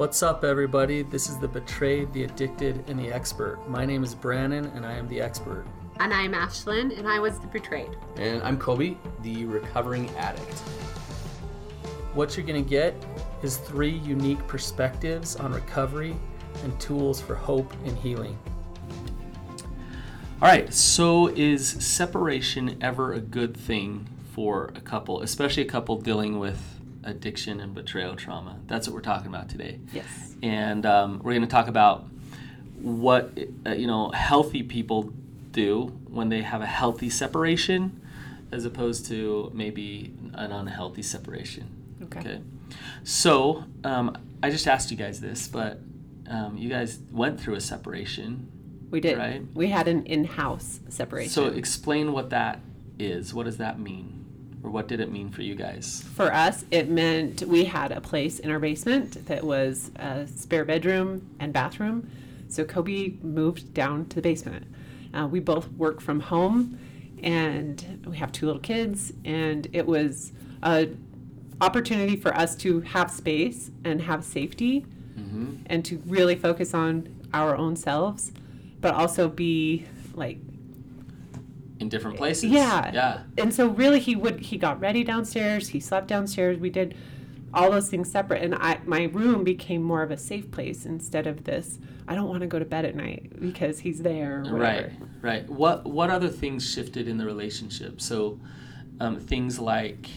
What's up, everybody? This is the Betrayed, the Addicted, and the Expert. My name is Brannon, and I am the expert. And I'm Ashlyn, and I was the betrayed. And I'm Kobe, the recovering addict. What you're going to get is three unique perspectives on recovery and tools for hope and healing. All right, so is separation ever a good thing for a couple, especially a couple dealing with addiction and betrayal trauma? That's what we're talking about today. Yes. And um, we're going to talk about what uh, you know healthy people do when they have a healthy separation, as opposed to maybe an unhealthy separation. Okay. Okay. So um, I just asked you guys this, but um, you guys went through a separation. We did. Right. We had an in-house separation. So explain what that is. What does that mean? Or what did it mean for you guys? For us, it meant we had a place in our basement that was a spare bedroom and bathroom. So Kobe moved down to the basement. Uh, we both work from home, and we have two little kids, and it was a opportunity for us to have space and have safety, and to really focus on our own selves, but also be like In different places? Yeah. Yeah. and so really he would he got ready downstairs he slept downstairs we did all those things separate and i my room became more of a safe place instead of this i don't want to go to bed at night because he's there whatever. Right, right. What what other things shifted in the relationship? So, um, things like,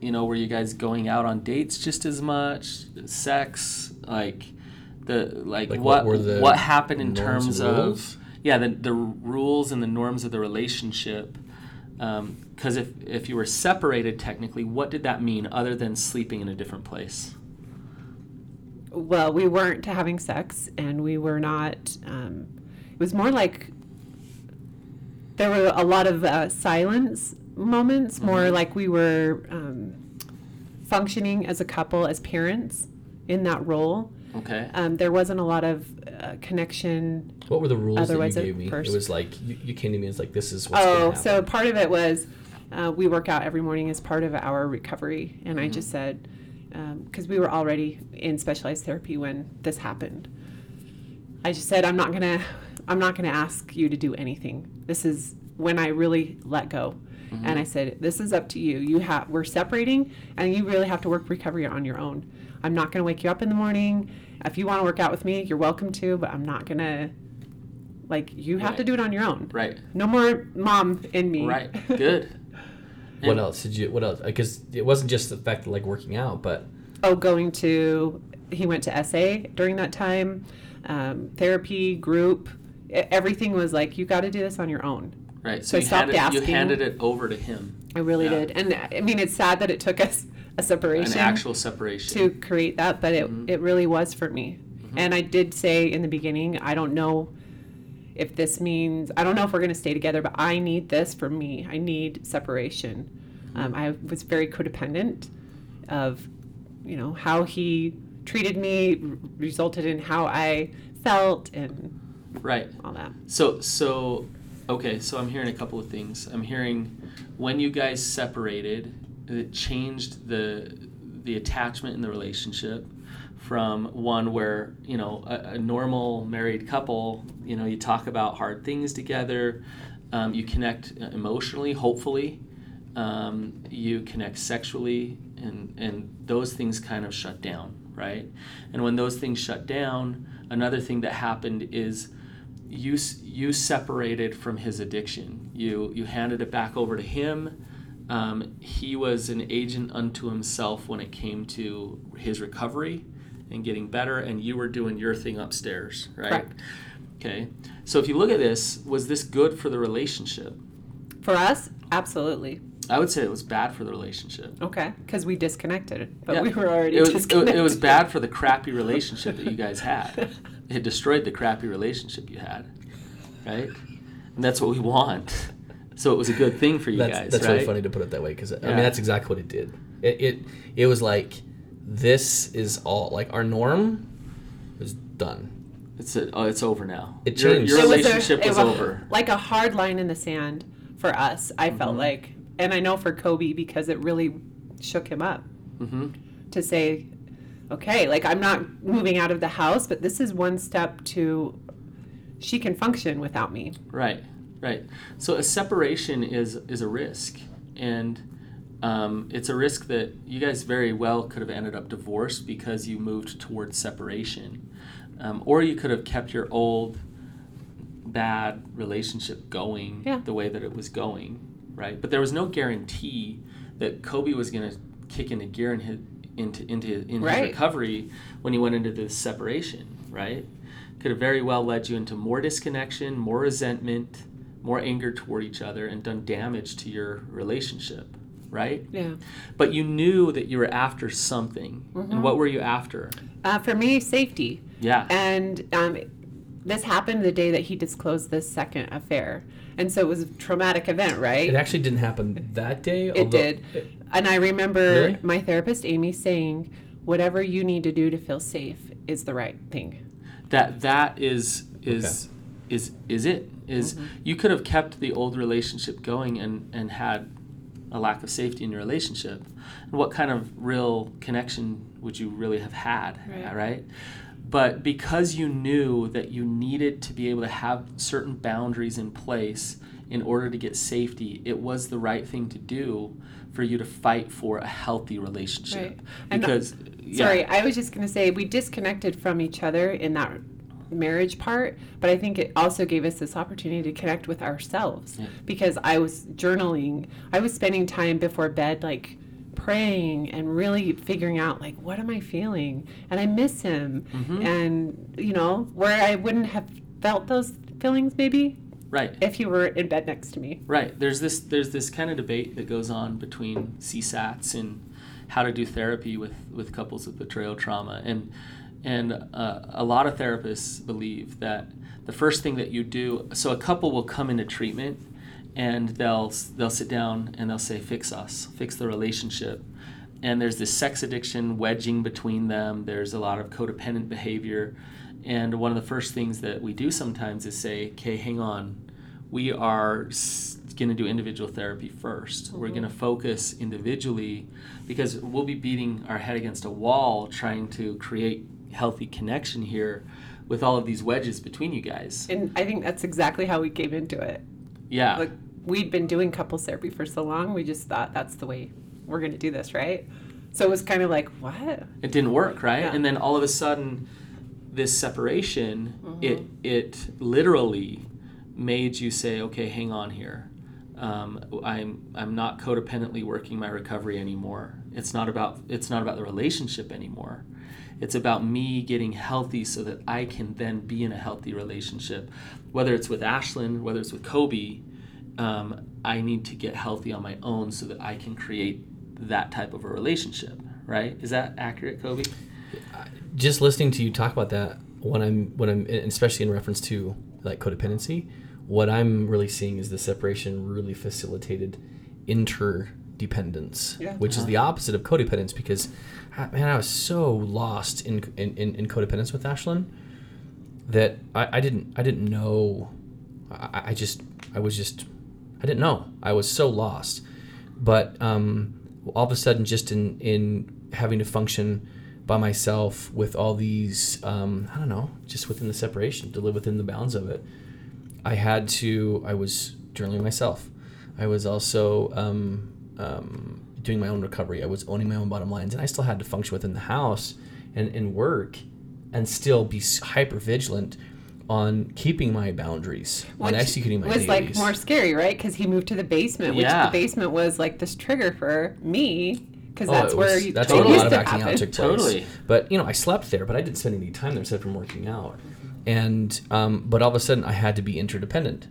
you know, were you guys going out on dates just as much? Sex, like the like, Like, what what were the what happened in terms and of rules? Yeah the the rules and the norms of the relationship. Because if if you were separated technically, what did that mean other than sleeping in a different place? well we weren't having sex and we were not um, it was more like there were a lot of uh, silence moments more like we were um, functioning as a couple as parents in that role Okay. um, there wasn't a lot of uh, connection What were the rules Otherwise that you gave me? first- It was like you, you came to me and it's like this is what's Oh, so part of it was uh, we work out every morning as part of our recovery, and I just mm-hmm. said um, because we were already in specialized therapy when this happened. I just said I'm not gonna I'm not gonna ask you to do anything. This is when I really let go. Mm-hmm. And I said, "This is up to you. You have we're separating, and you really have to work recovery on your own. I'm not going to wake you up in the morning. If you want to work out with me, you're welcome to, but I'm not going to. Like you have to do it on your own. right. No more mom in me. Right. Good. what else did you? What else? Because it wasn't just the fact of like working out, but oh, going to he went to SA during that time, um, therapy group. Everything was like you got to do this on your own. Right. So I you stopped handed, you handed it over to him. I really Yeah. did, and I mean it's sad that it took us a separation, An actual separation. to create that, but it Mm-hmm. it really was for me. And I did say in the beginning, I don't know if this means I don't know if we're going to stay together, but I need this for me. I need separation. Um, I was very codependent of, you know, how he treated me r- resulted in how I felt and Right. all that. So so okay, so I'm hearing a couple of things. I'm hearing when you guys separated, it changed the the attachment in the relationship from one where, you know, a, a normal married couple, you know, you talk about hard things together, um, you connect emotionally, hopefully, um, you connect sexually, and, and those things kind of shut down, right? And when those things shut down, another thing that happened is you you separated from his addiction. You you handed it back over to him. Um, he was an agent unto himself when it came to his recovery and getting better, and you were doing your thing upstairs, right? Correct. Okay. So if you look at this, was this good for the relationship? For us, absolutely. I would say it was bad for the relationship. Okay, because we disconnected, but Yeah. we were already it was, disconnected. it was bad for the crappy relationship that you guys had. It destroyed the crappy relationship you had, right? And that's what we want. So it was a good thing for you that's guys, that's right? really funny to put it that way because I mean that's exactly what it did. It, it it was like this is all like our norm was done. It's a, oh, it's over now. It your, changed. your It was a- relationship it was, was over. Like a hard line in the sand for us, I Mm-hmm. felt like. And I know for Kobe because it really shook him up. hmm to say, okay, like I'm not moving out of the house, but this is one step to she can function without me. Right, right. So a separation is is a risk, and um, it's a risk that you guys very well could have ended up divorced because you moved towards separation, um, or you could have kept your old bad relationship going Yeah. the way that it was going, right? But there was no guarantee that Kobe was going to kick into gear in his, into into in Right. his recovery when he went into this separation, right? Could have very well led you into more disconnection, more resentment, more anger toward each other, and done damage to your relationship, right? Yeah. But you knew that you were after something, and what were you after? Uh, for me, safety. Yeah, And um, this happened the day that he disclosed this second affair. And so it was a traumatic event, right? It actually didn't happen that day. It did. And I remember Really? my therapist, Amy, saying, whatever you need to do to feel safe is the right thing. that that is is is is it is you could have kept the old relationship going and and had a lack of safety in your relationship and what kind of real connection would you really have had Right. right but because you knew that you needed to be able to have certain boundaries in place in order to get safety it was the right thing to do for you to fight for a healthy relationship Right. And, uh, because yeah. Sorry, I was just going to say we disconnected from each other in that marriage part, but I think it also gave us this opportunity to connect with ourselves Yeah. because I was journaling. I was spending time before bed, like praying and really figuring out, like, what am I feeling? And I miss him. Mhm. And, you know, where I wouldn't have felt those feelings maybe right if you were in bed next to me. Right. There's this there's this kind of debate that goes on between CSATs and how to do therapy with, with couples with betrayal trauma. And and uh, a lot of therapists believe that the first thing that you do so a couple will come into treatment and they'll they'll sit down and they'll say fix us, fix the relationship. And there's this sex addiction wedging between them. There's a lot of codependent behavior. And one of the first things that we do sometimes is say, okay, hang on, we are going to do individual therapy 1st we We're going to focus individually because we'll be beating our head against a wall trying to create healthy connection here with all of these wedges between you guys. And I think that's exactly how we came into it. Yeah. like we'd been doing couples therapy for so long we just thought that's the way we're going to do this right so it was kind of like what it didn't work, right? Yeah. And then all of a sudden this separation Mm-hmm. it it literally made you say, "Okay, hang on here. Um, I'm I'm not codependently working my recovery anymore. It's not about it's not about the relationship anymore. It's about me getting healthy so that I can then be in a healthy relationship, whether it's with Ashlyn, whether it's with Kobe. Um, I need to get healthy on my own so that I can create that type of a relationship. Right? Is that accurate, Kobe? just listening to you talk about that when I'm when I'm especially in reference to like codependency, what I'm really seeing is the separation really facilitated interdependence, Yeah. which is the opposite of codependence because ah, man, I was so lost in in, in, in codependence with Ashlyn that I, I didn't I didn't know I, I just I was just I didn't know. I was so lost. But um, all of a sudden just in in having to function by myself with all these um, I don't know, just within the separation, to live within the bounds of it. I had to I was journaling myself. I was also um, um, doing my own recovery. I was owning my own bottom lines, and I still had to function within the house and, and work, and still be hyper vigilant on keeping my boundaries, on executing my was duties. like more scary right because he moved to the basement which Yeah. the basement was like this trigger for me because Oh, that's it where was- you that's it where a lot of to acting out took place. Totally. But you know, I slept there, but I didn't spend any time there except from working out. And um, but all of a sudden, I had to be interdependent.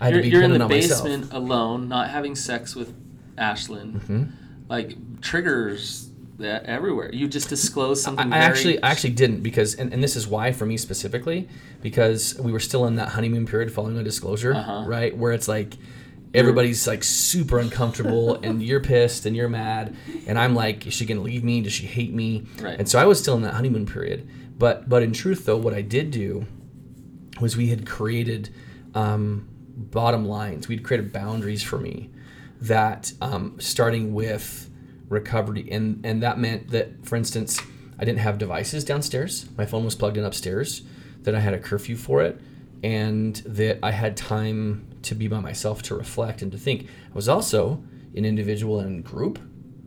I had You're, to be you're in dependent the on myself. basement alone, not having sex with Ashlyn. Mhm. Like triggers that everywhere. You just disclosed I, something. I very, actually, I actually didn't because, and, and this is why for me specifically, because we were still in that honeymoon period following a disclosure, Uh-huh. right? Where it's like everybody's like super uncomfortable, and you're pissed and you're mad, and I'm like, is she gonna leave me? Does she hate me? Right. And so I was still in that honeymoon period. But but in truth, though, what I did do was we had created um, bottom lines. We'd created boundaries for me that um, starting with recovery, and and that meant that, for instance, I didn't have devices downstairs. My phone was plugged in upstairs. That I had a curfew for it, and that I had time to be by myself to reflect and to think. I was also an individual and group,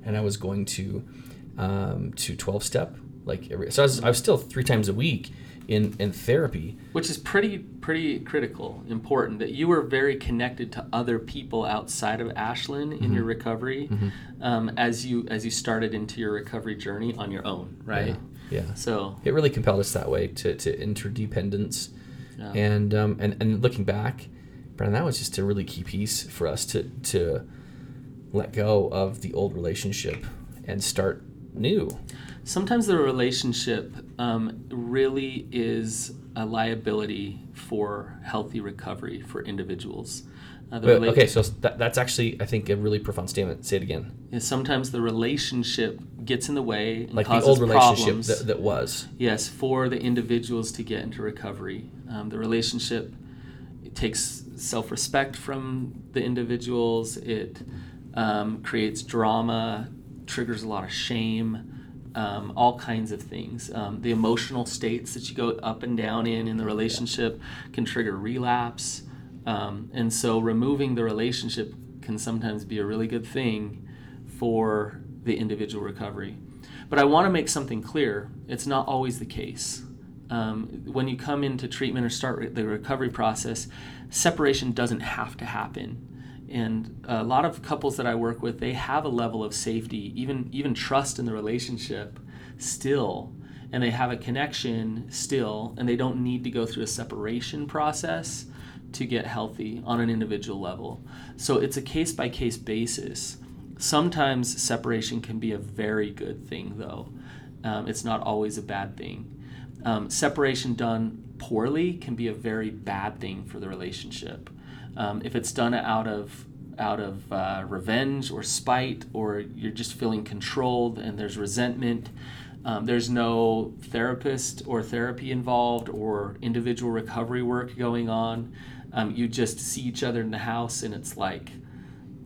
and I was going to um, to twelve step like every. So I was, I was still three times a week in in therapy. which is pretty pretty critical important that you were very connected to other people outside of Ashlyn in your recovery um, as you as you started into your recovery journey on your own right Yeah. yeah. so It really compelled us that way to, to interdependence, Yeah. and um, and and looking back, Brannon, that was just a really key piece for us to to let go of the old relationship and start new. Sometimes the relationship um, really is a liability for healthy recovery for individuals uh, the rela- okay, so that, that's actually I think a really profound statement. Say it again. Yeah, sometimes the relationship gets in the way and Like the causes old relationship that, that was. Yes, for the individuals to get into recovery. Um, the relationship it takes self respect from the individuals, it um, creates drama, triggers a lot of shame. Um, all kinds of things. Um, the emotional states that you go up and down in in the relationship can trigger relapse. Um, and so removing the relationship can sometimes be a really good thing for the individual recovery. But I want to make something clear it's not always the case. Um, when you come into treatment or start the recovery process, separation doesn't have to happen. And a lot of couples that I work with, they have a level of safety, even even trust in the relationship still, and they have a connection still, and they don't need to go through a separation process to get healthy on an individual level. So it's a case by case basis. Sometimes separation can be a very good thing, though. Um, it's not always a bad thing. Um, separation done poorly can be a very bad thing for the relationship. Um, if it's done out of out of uh, revenge or spite, or you're just feeling controlled and there's resentment, um, there's no therapist or therapy involved or individual recovery work going on. Um, you just see each other in the house, and it's like,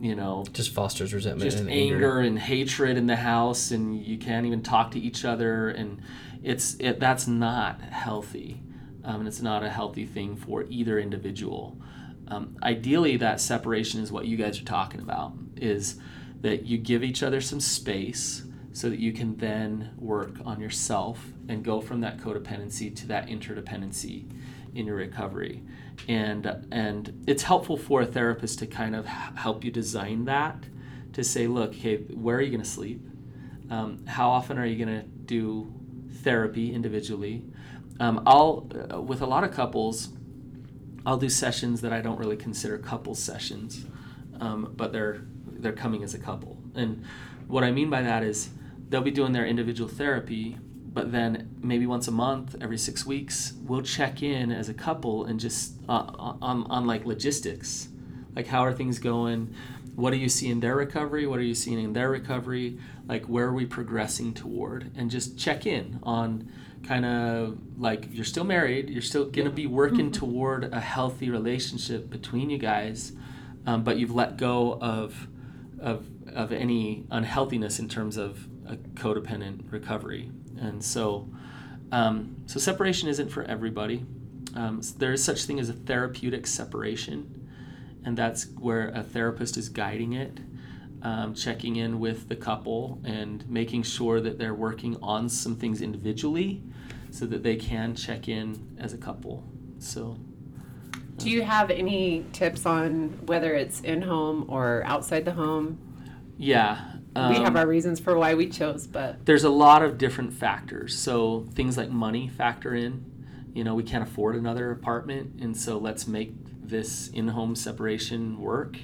you know, Just fosters resentment just and anger and hatred in the house, and you can't even talk to each other, and it's it that's not healthy, um, and it's not a healthy thing for either individual. Um, ideally, that separation is what you guys are talking about. Is that you give each other some space so that you can then work on yourself and go from that codependency to that interdependency in your recovery and and it's helpful for a therapist to kind of help you design that to say look okay where are you going to sleep um, how often are you going to do therapy individually um, i'll uh, with a lot of couples i'll do sessions that i don't really consider couple sessions um, but they're they're coming as a couple. And what i mean by that is they'll be doing their individual therapy but then maybe once a month every six weeks we'll check in as a couple and just uh, on, on like logistics. Like how are things going? What do you see in their recovery? What are you seeing in their recovery? Like where are we progressing toward? And just check in on kind of like you're still married you're still going to be working toward a healthy relationship between you guys um, but you've let go of of of any unhealthiness in terms of a codependent recovery. And so um, so separation isn't for everybody. Um, there is such thing as a therapeutic separation and that's where a therapist is guiding it um, checking in with the couple and making sure that they're working on some things individually so that they can check in as a couple so Do you have any tips on whether it's in home or outside the home? yeah we have um, our reasons for why we chose, but there's a lot of different factors. So things like money factor in. You know, we can't afford another apartment, and so let's make this in-home separation work.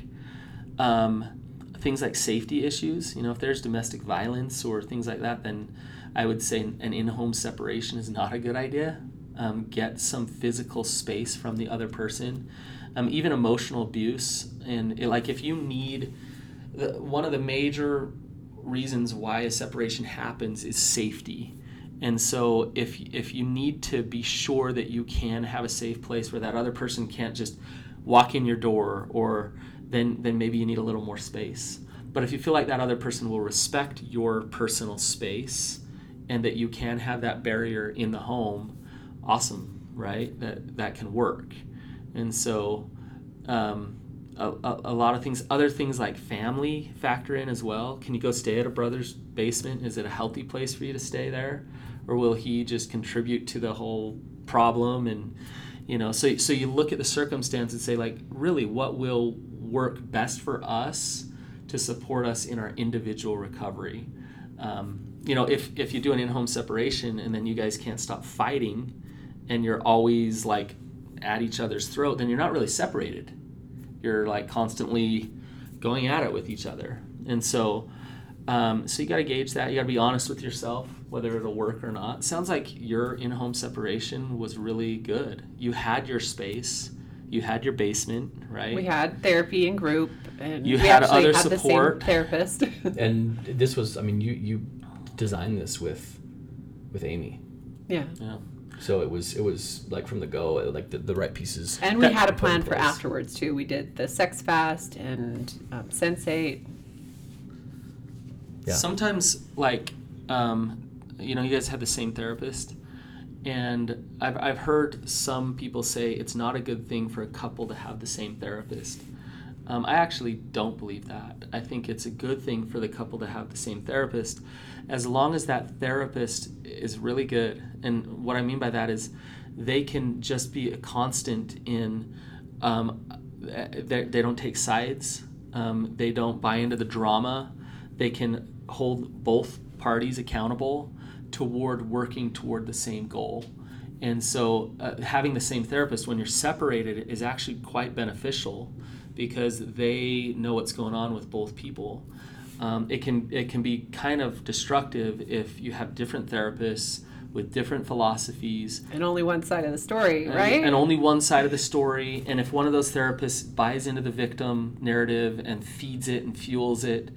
Um, things like safety issues. You know, if there's domestic violence or things like that, then I would say an in-home separation is not a good idea. Um, get some physical space from the other person. Um, even emotional abuse, and it, like if you need the, one of the major reasons why a separation happens is safety. And so if if you need to be sure that you can have a safe place where that other person can't just walk in your door or then then maybe you need a little more space. but if you feel like that other person will respect your personal space and that you can have that barrier in the home, awesome, right? That that can work. And so um, a, a, a lot of things, other things like family factor in as well. Can you go stay at a brother's basement? Is it a healthy place for you to stay there? Or will he just contribute to the whole problem? And, you know, so, so you look at the circumstance and say, like, really, what will work best for us to support us in our individual recovery? Um, you know, if, if you do an in home separation and then you guys can't stop fighting and you're always like at each other's throat, then you're not really separated. You're like constantly going at it with each other. And so um, so you got to gauge that. You got to be honest with yourself whether it'll work or not. Sounds like your in-home separation was really good. You had your space you had your basement right We had therapy and group, and You we had other had the support. same therapist. And this was, I mean, you you designed this with with Amy, yeah, yeah so it was it was like from the go, like the, the right pieces. and we had a plan for afterwards too. We did the sex fast and um, sensate. Yeah. sometimes like um, you know you guys had the same therapist and I've, I've heard some people say it's not a good thing for a couple to have the same therapist. Um, i actually don't believe that. I think it's a good thing for the couple to have the same therapist. As long as that therapist is really good and what i mean by that is they can just be a constant in um, they, they don't take sides um, they don't buy into the drama. They can hold both parties accountable toward working toward the same goal. And so, uh, having the same therapist when you're separated is actually quite beneficial because they know what's going on with both people. Um, it can it can be kind of destructive if you have different therapists with different philosophies And only one side of the story, and, right? and only one side of the story. And if one of those therapists buys into the victim narrative and feeds it and fuels it,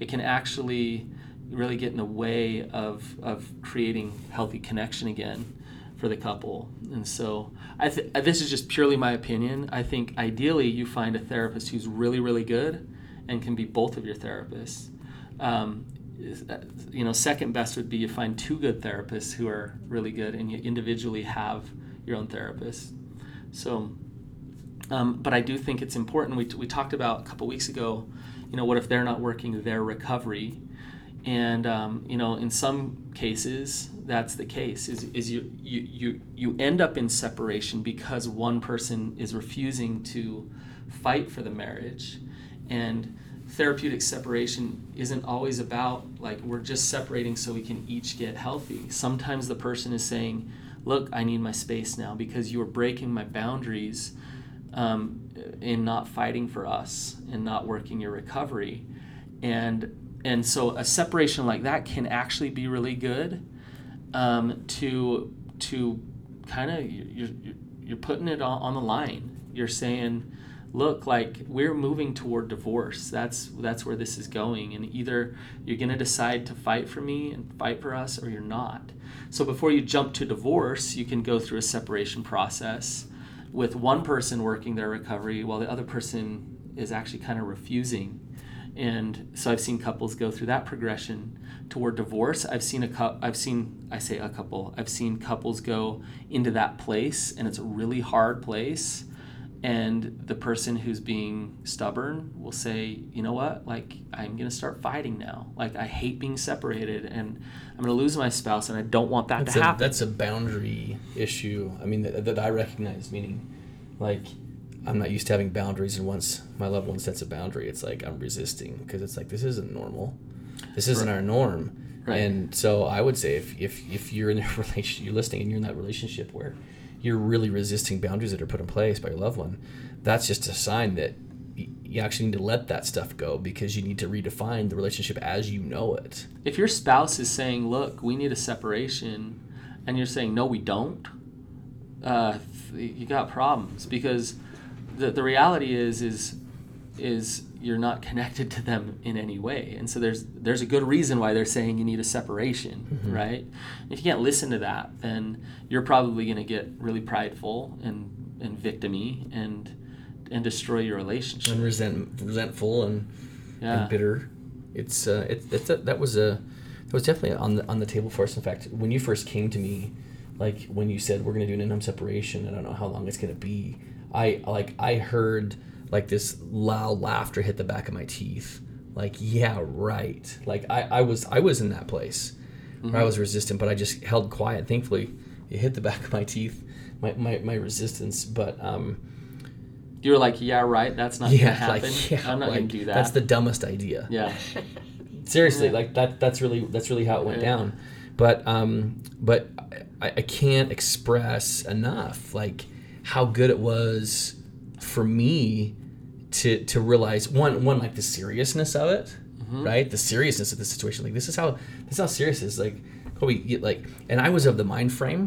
it can actually really get in the way of, of creating healthy connection again for the couple. And so, I th- this is just purely my opinion. I think ideally you find a therapist who's really, really good and can be both of your therapists. Um, uh, you know, second best would be you find two good therapists who are really good, and you individually have your own therapist. So, um, but I do think it's important. We, we talked about a couple weeks ago, you know, what if they're not working their recovery? And um, you know, in some cases, that's the case. Is, is you, you you you end up in separation because one person is refusing to fight for the marriage, and therapeutic separation isn't always about like we're just separating so we can each get healthy. Sometimes the person is saying, "Look, I need my space now because you are breaking my boundaries." um, in not fighting for us and not working your recovery and and so a separation like that can actually be really good um, to to kind of you're, you're putting it on, the line. You're saying look like we're moving toward divorce. That's that's where this is going. And either you're going to decide to fight for me and fight for us or you're not. So before you jump to divorce you can go through a separation process with one person working their recovery while the other person is actually kind of refusing. And so I've seen couples go through that progression toward divorce. I've seen a couple. I've seen I say a couple. I've seen couples go into that place and it's a really hard place and the person who's being stubborn will say, "You know what? Like I'm going to start fighting now. Like I hate being separated and I'm going to lose my spouse and I don't want that That's to a, happen." that's a boundary issue. I mean, that, that I recognize, meaning, like, I'm not used to having boundaries, and once my loved one sets a boundary, it's like I'm resisting because it's like this isn't normal, this isn't our norm, Right. and so I would say if if if you're in a relation, you're listening, and you're in that relationship where you're really resisting boundaries that are put in place by your loved one, that's just a sign that you actually need to let that stuff go because you need to redefine the relationship as you know it. if your spouse is saying, "Look, we need a separation," and you're saying, "No, we don't," uh, you got problems because the the reality is is is you're not connected to them in any way, and so there's there's a good reason why they're saying you need a separation, right? If you can't listen to that, then you're probably going to get really prideful and and victimy and and destroy your relationship. And resent, resentful and, Yeah. and bitter. it's uh, it, it's a, that was a that was definitely on the on the table for us. In fact, when you first came to me, like when you said we're gonna do an in-home separation, I don't know how long it's gonna be. I like I heard like this loud laughter hit the back of my teeth. Like yeah, right. Like I, I was I was in that place where I was resistant, but I just held quiet. Thankfully, it hit the back of my teeth, my my, my resistance. But um, You were like, yeah, right. That's not gonna yeah, happen. like yeah, I'm not like, gonna do that. That's the dumbest idea. yeah. seriously Yeah. like that that's really that's really how it went Yeah. down but um but I, I can't express enough like how good it was for me to to realize one one like the seriousness of it right? The seriousness of the situation. Like this is how this is how serious it is. Like Kobe you- like and I was of the mind frame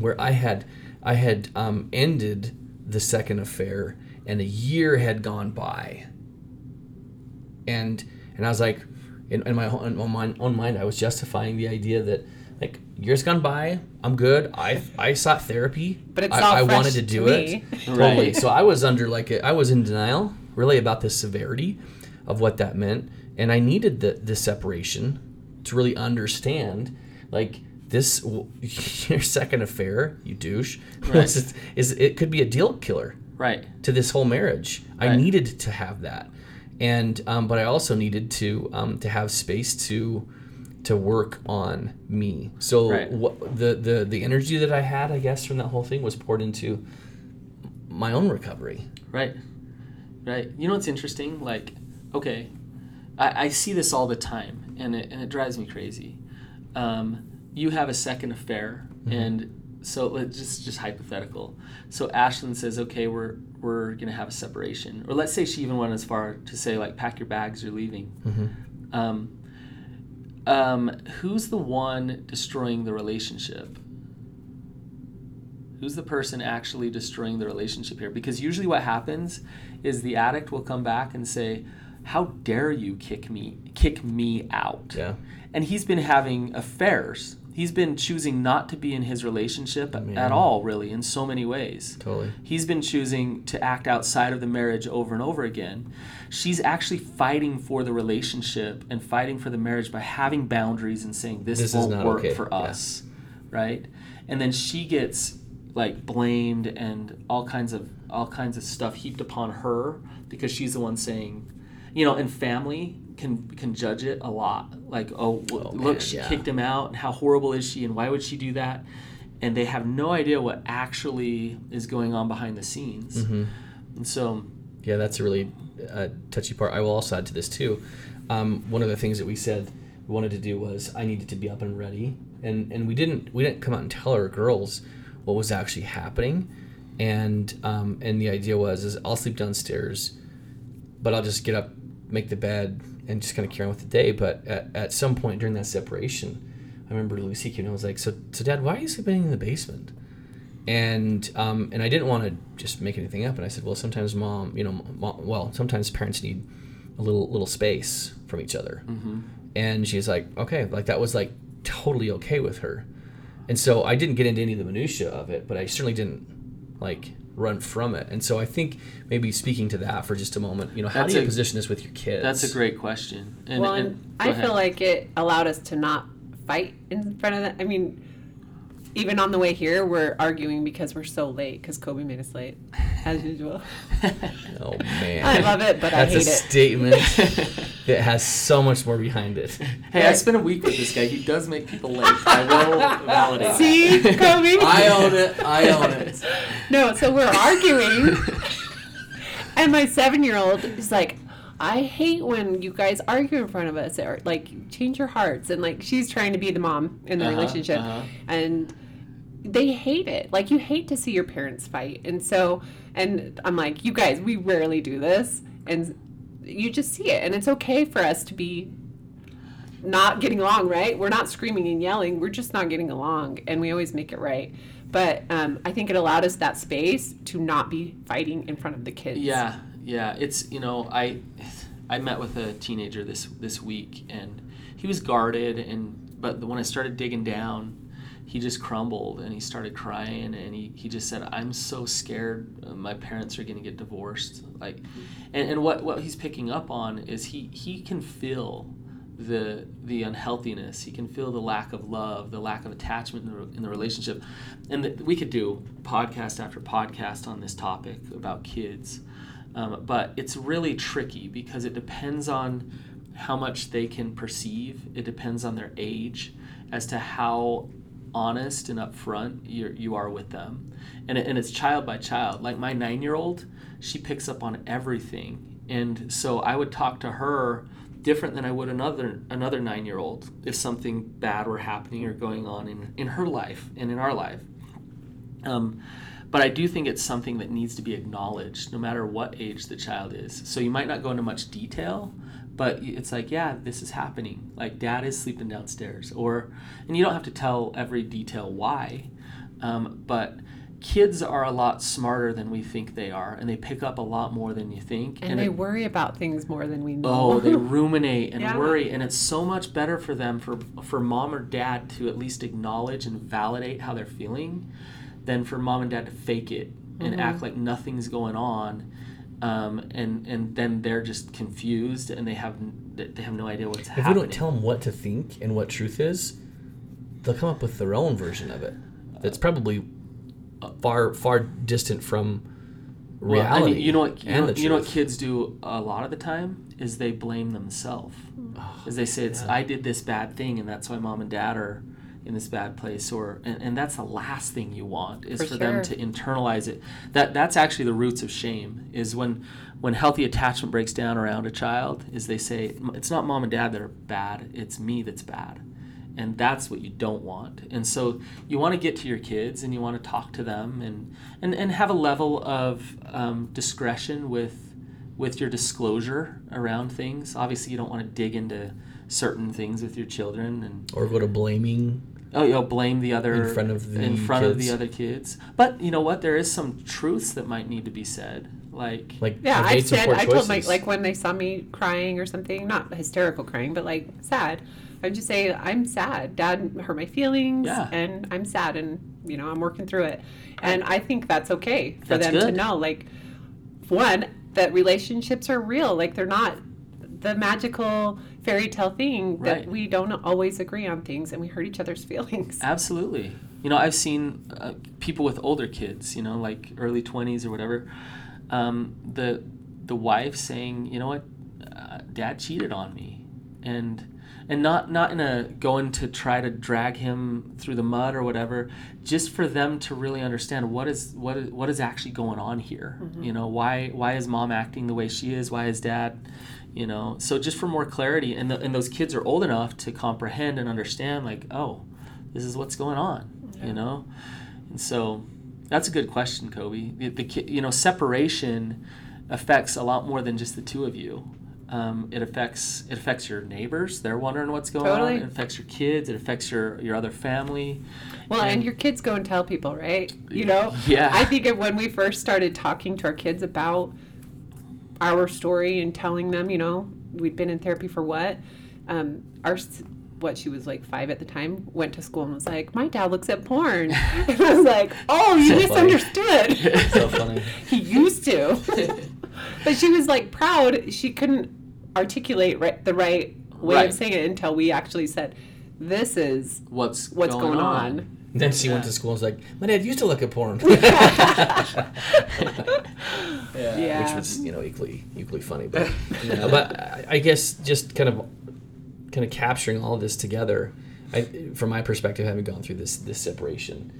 where I had I had um, ended the second affair and a year had gone by. And and I was like, in, in my own, own mind, own mind, I was justifying the idea that like years gone by, I'm good. I I sought therapy, But it's I, all I fresh wanted to to do me. it totally. Right. So I was under like a, I was in denial really about the severity of what that meant, and I needed the the separation to really understand like this your second affair, you douche, Right. is, is it could be a deal killer Right. to this whole marriage. right. I needed to have that, and um, but I also needed to um, to have space to to work on me. So Right. what the the the energy that I had, I guess, from that whole thing was poured into my own recovery. Right. Right. You know what's interesting? Like, okay, I, I see this all the time, and it, and it drives me crazy. Um, you have a second affair, and so let's just just hypothetical. So Ashlyn says, okay, we're we're gonna have a separation, or let's say she even went as far to say like, pack your bags, you're leaving. Mm-hmm. Um, um, who's the one destroying the relationship? Who's the person actually destroying the relationship here? Because usually what happens is the addict will come back and say, "How dare you kick me kick me out?" Yeah. And he's been having affairs. He's been choosing not to be in his relationship Man. at all, really, in so many ways. Totally. He's been choosing to act outside of the marriage over and over again. She's actually fighting for the relationship and fighting for the marriage by having boundaries and saying this, This won't not work okay." for Yeah. us, right? And then she gets like blamed and all kinds of all kinds of stuff heaped upon her because she's the one saying, you know, in family can can judge it a lot. Like, oh, Oh, look, man, she yeah. kicked him out, and how horrible is she, and why would she do that? And they have no idea what actually is going on behind the scenes. Mm-hmm. And so, Yeah, that's a really uh, touchy part. I will also add to this too. Um, one of the things that we said we wanted to do was I needed to be up and ready, and and we didn't we didn't come out and tell our girls what was actually happening, and um, and the idea was is I'll sleep downstairs, but I'll just get up, make the bed, and just kind of carry on with the day. But at, at some point during that separation, I remember Lucy came and I was like, so so Dad, why are you sleeping in the basement? and um, and I didn't want to just make anything up. And I said, well, sometimes mom, you know, mom, well, sometimes parents need a little little space from each other. And she's like, okay, like that was like totally okay with her. And so I didn't get into any of the minutia of it, but I certainly didn't like run from it. And so I think maybe speaking to that for just a moment, you know, how That's do you a- position this with your kids? that's a great question. And, well, and- and I ahead. feel like it allowed us to not fight in front of that. I mean, even on the way here, we're arguing because we're so late because Kobe made us late, as usual. Oh man, I love it, but I that's hate a statement that has so much more behind it. Hey, I spent a week with this guy. He does make people late. I will validate. See, Kobe? I own it. I own it. No, so we're arguing, and my seven-year-old is like, "I hate when you guys argue in front of us, or like change your hearts." And like she's trying to be the mom in the Uh-huh, relationship, uh-huh. and they hate it. Like you hate to see your parents fight, and so and I'm like, "You guys, we rarely do this," and you just see it, and it's okay for us to be not getting along, right? We're not screaming and yelling. We're just not getting along, and we always make it right. But um, I think it allowed us that space to not be fighting in front of the kids. Yeah, yeah. It's you know I I met with a teenager this this week and he was guarded and but when I started digging down, he just crumbled and he started crying and he, he just said i'm so scared uh, my parents are going to get divorced. Like and, and what, what he's picking up on is he, he can feel the the unhealthiness. He can feel the lack of love the lack of attachment in the, in the relationship. And the, we could do podcast after podcast on this topic about kids. Um, but it's really tricky because it depends on how much they can perceive. It depends on their age as to how honest and upfront you you are with them. And, it, and it's child by child. Like my nine year old she picks up on everything. And so i would talk to her different than i would another another nine year old if something bad were happening or going on in, in her life and in our life. Um, but I do think it's something that needs to be acknowledged no matter what age the child is. So you might not go into much detail, but it's like, yeah, this is happening. Like dad is sleeping downstairs, or and you don't have to tell every detail why, um, but kids are a lot smarter than we think they are, and they pick up a lot more than you think. And, they it- worry about things more than we know. Oh, they ruminate and Yeah. worry, and it's so much better for them for for mom or dad to at least acknowledge and validate how they're feeling, than for mom and dad to fake it and Mm-hmm. act like nothing's going on, um, and and then they're just confused and they have they have no idea what's If happening. If we don't tell them what to think and what truth is, they'll come up with their own version of it. That's probably far far distant from Well, I reality. mean, you know what? You, and know, the you know what kids do a lot of the time is they blame themselves. Oh, Is they say it's yeah. I did this bad thing and that's why mom and dad are in this bad place or and, and that's the last thing you want is For for, them to internalize it. That that's actually the roots of shame is when when healthy attachment breaks down around a child is they say it's not mom and dad that are bad, it's me that's bad. And that's what you don't want. And so you want to get to your kids and you want to talk to them and, and, and have a level of um, discretion with with your disclosure around things. Obviously, you don't want to dig into certain things with your children and or go to blaming. Oh, you know, blame the other In front of the in front of the other kids. But you know what? There is some truths that might need to be said, like Like Yeah, I've I made some said I told my like when they saw me crying or something, not hysterical crying, but like sad. I would just say I'm sad. Dad hurt my feelings, Yeah. and I'm sad, and you know I'm working through it. And I think that's okay for That's them to know. Like, one that relationships are real. Like they're not the magical fairy tale thing that we don't always agree on things, and we hurt each other's feelings. Absolutely. You know, I've seen uh, people with older kids, you know, like early 20s or whatever. Um, the the wife saying, "You know what? Uh, Dad cheated on me." And and not not in a going to try to drag him through the mud or whatever, just for them to really understand what is what is what is actually going on here. You know, why why is mom acting the way she is? Why is dad you know? So just for more clarity and, the, and those kids are old enough to comprehend and understand like oh this is what's going on you know? And so that's a good question kobe. The, the ki- you know separation affects a lot more than just the two of you. Um, it affects it affects your neighbors. They're wondering what's going Totally. on it affects your kids. It affects your your other family. Well, and And- your kids go and tell people, right? You know? Yeah. I think of when we first started talking to our kids about our story and telling them, you know, we'd been in therapy for what, um, our, what she was like five at the time, went to school and was like, my dad looks at porn. and I was like, oh, you So funny. misunderstood. so funny. he used to. but she was like proud. She couldn't articulate right, the right way Right. of saying it until we actually said, this is what's what's going, on. Then she went to school and was like, "My dad used to look at porn," Yeah. which was you know equally equally funny. But uh, but I, I guess just kind of kind of capturing all of this together, I, from my perspective, having gone through this this separation,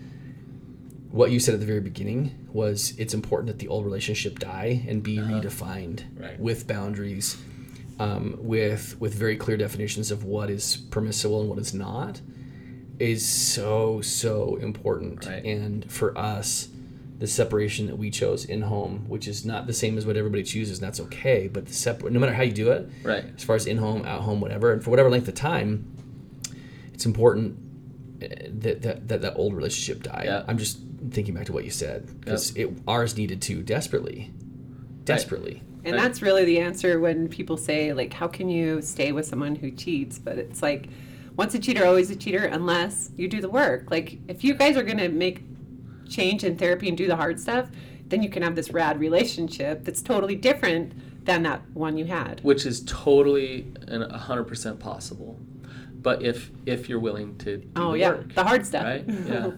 what you said at the very beginning was it's important that the old relationship die and be redefined Right. with boundaries, um, with with very clear definitions of what is permissible and what is not, is so so important. Right. And for us, the separation that we chose in home, which is not the same as what everybody chooses, and that's okay. But the separate, no matter how you do it, right as far as in home, out home, whatever, and for whatever length of time, it's important uh, that that that, that old relationship die. Yeah. I'm just thinking back to what you said because it ours needed to desperately, desperately. And Right. that's really the answer when people say, like, how can you stay with someone who cheats? But it's like, once a cheater, always a cheater, unless you do the work. Like, if you guys are going to make change in therapy and do the hard stuff, then you can have this rad relationship that's totally different than that one you had. which is totally and hundred percent possible. But if if you're willing to do Oh the yeah, work, the hard stuff. right? Yeah.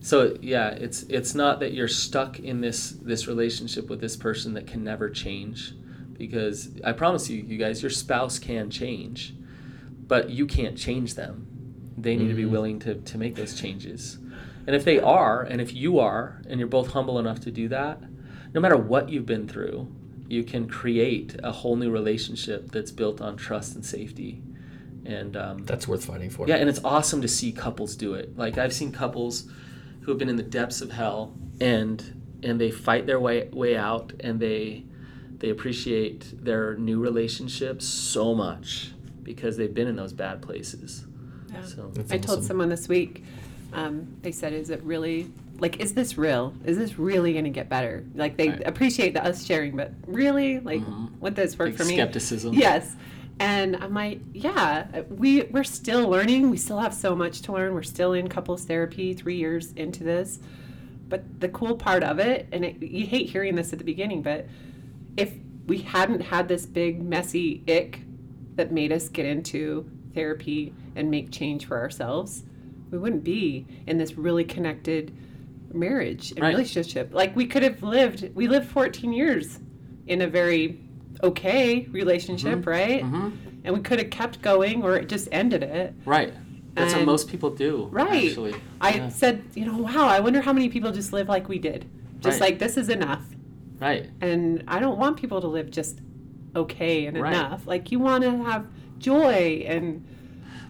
So yeah, it's it's not that you're stuck in this this relationship with this person that can never change, because I promise you, you guys, your spouse can change, but you can't change them. They need to be Mhm. willing to to make those changes, and if they are, and if you are, and you're both humble enough to do that, no matter what you've been through, you can create a whole new relationship that's built on trust and safety. And um, That's worth fighting for. yeah, and it's awesome to see couples do it. Like I've seen couples who have been in the depths of hell and and they fight their way way out and they they appreciate their new relationship so much because they've been in those bad places. Yeah. So That's I told someone this week, um, they said, is it really, like, is this real? Is this really going to get better? Like, they Right. appreciate the us sharing, but really? Like, Mhm. would this work big for me? skepticism. Yes. And I'm like, yeah, we, we're still learning. We still have so much to learn. We're still in couples therapy, three years into this. But the cool part of it, and it, you hate hearing this at the beginning, but if we hadn't had this big, messy ick that made us get into therapy and make change for ourselves, we wouldn't be in this really connected marriage and Right. relationship. Like we could have lived, we lived 14 years in a very okay relationship, right? Mhm. And we could have kept going or it just ended it. Right. That's what most people do. Right. Actually. I Yeah. said, you know, wow, I wonder how many people just live like we did. Just Right. like this is enough. Right. And I don't want people to live just okay and Right. enough. Like you want to have joy and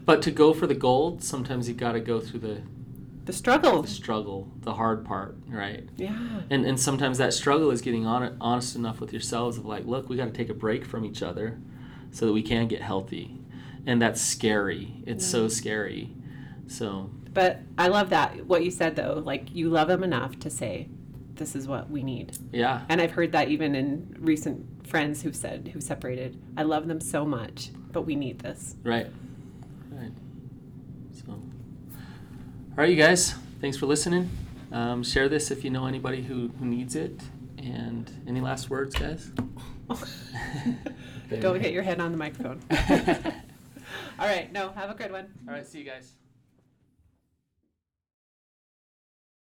But to go for the gold, sometimes you got to go through the, the struggle. the struggle, the hard part, right? Yeah. And and sometimes that struggle is getting on, honest enough with yourselves of like, look, we got to take a break from each other, so that we can get healthy, and that's scary. It's so scary. So But I love that what you said though. Like you love them enough to say, "This is what we need." yeah, And I've heard that even in recent friends who've said who separated. I love them so much, but we need this. right, right. So, all right, you guys, thanks for listening. Um, share this if you know anybody who who needs it. And any last words, guys? Don't hit your head on the microphone. All right. No. Have a good one. All right, see you guys.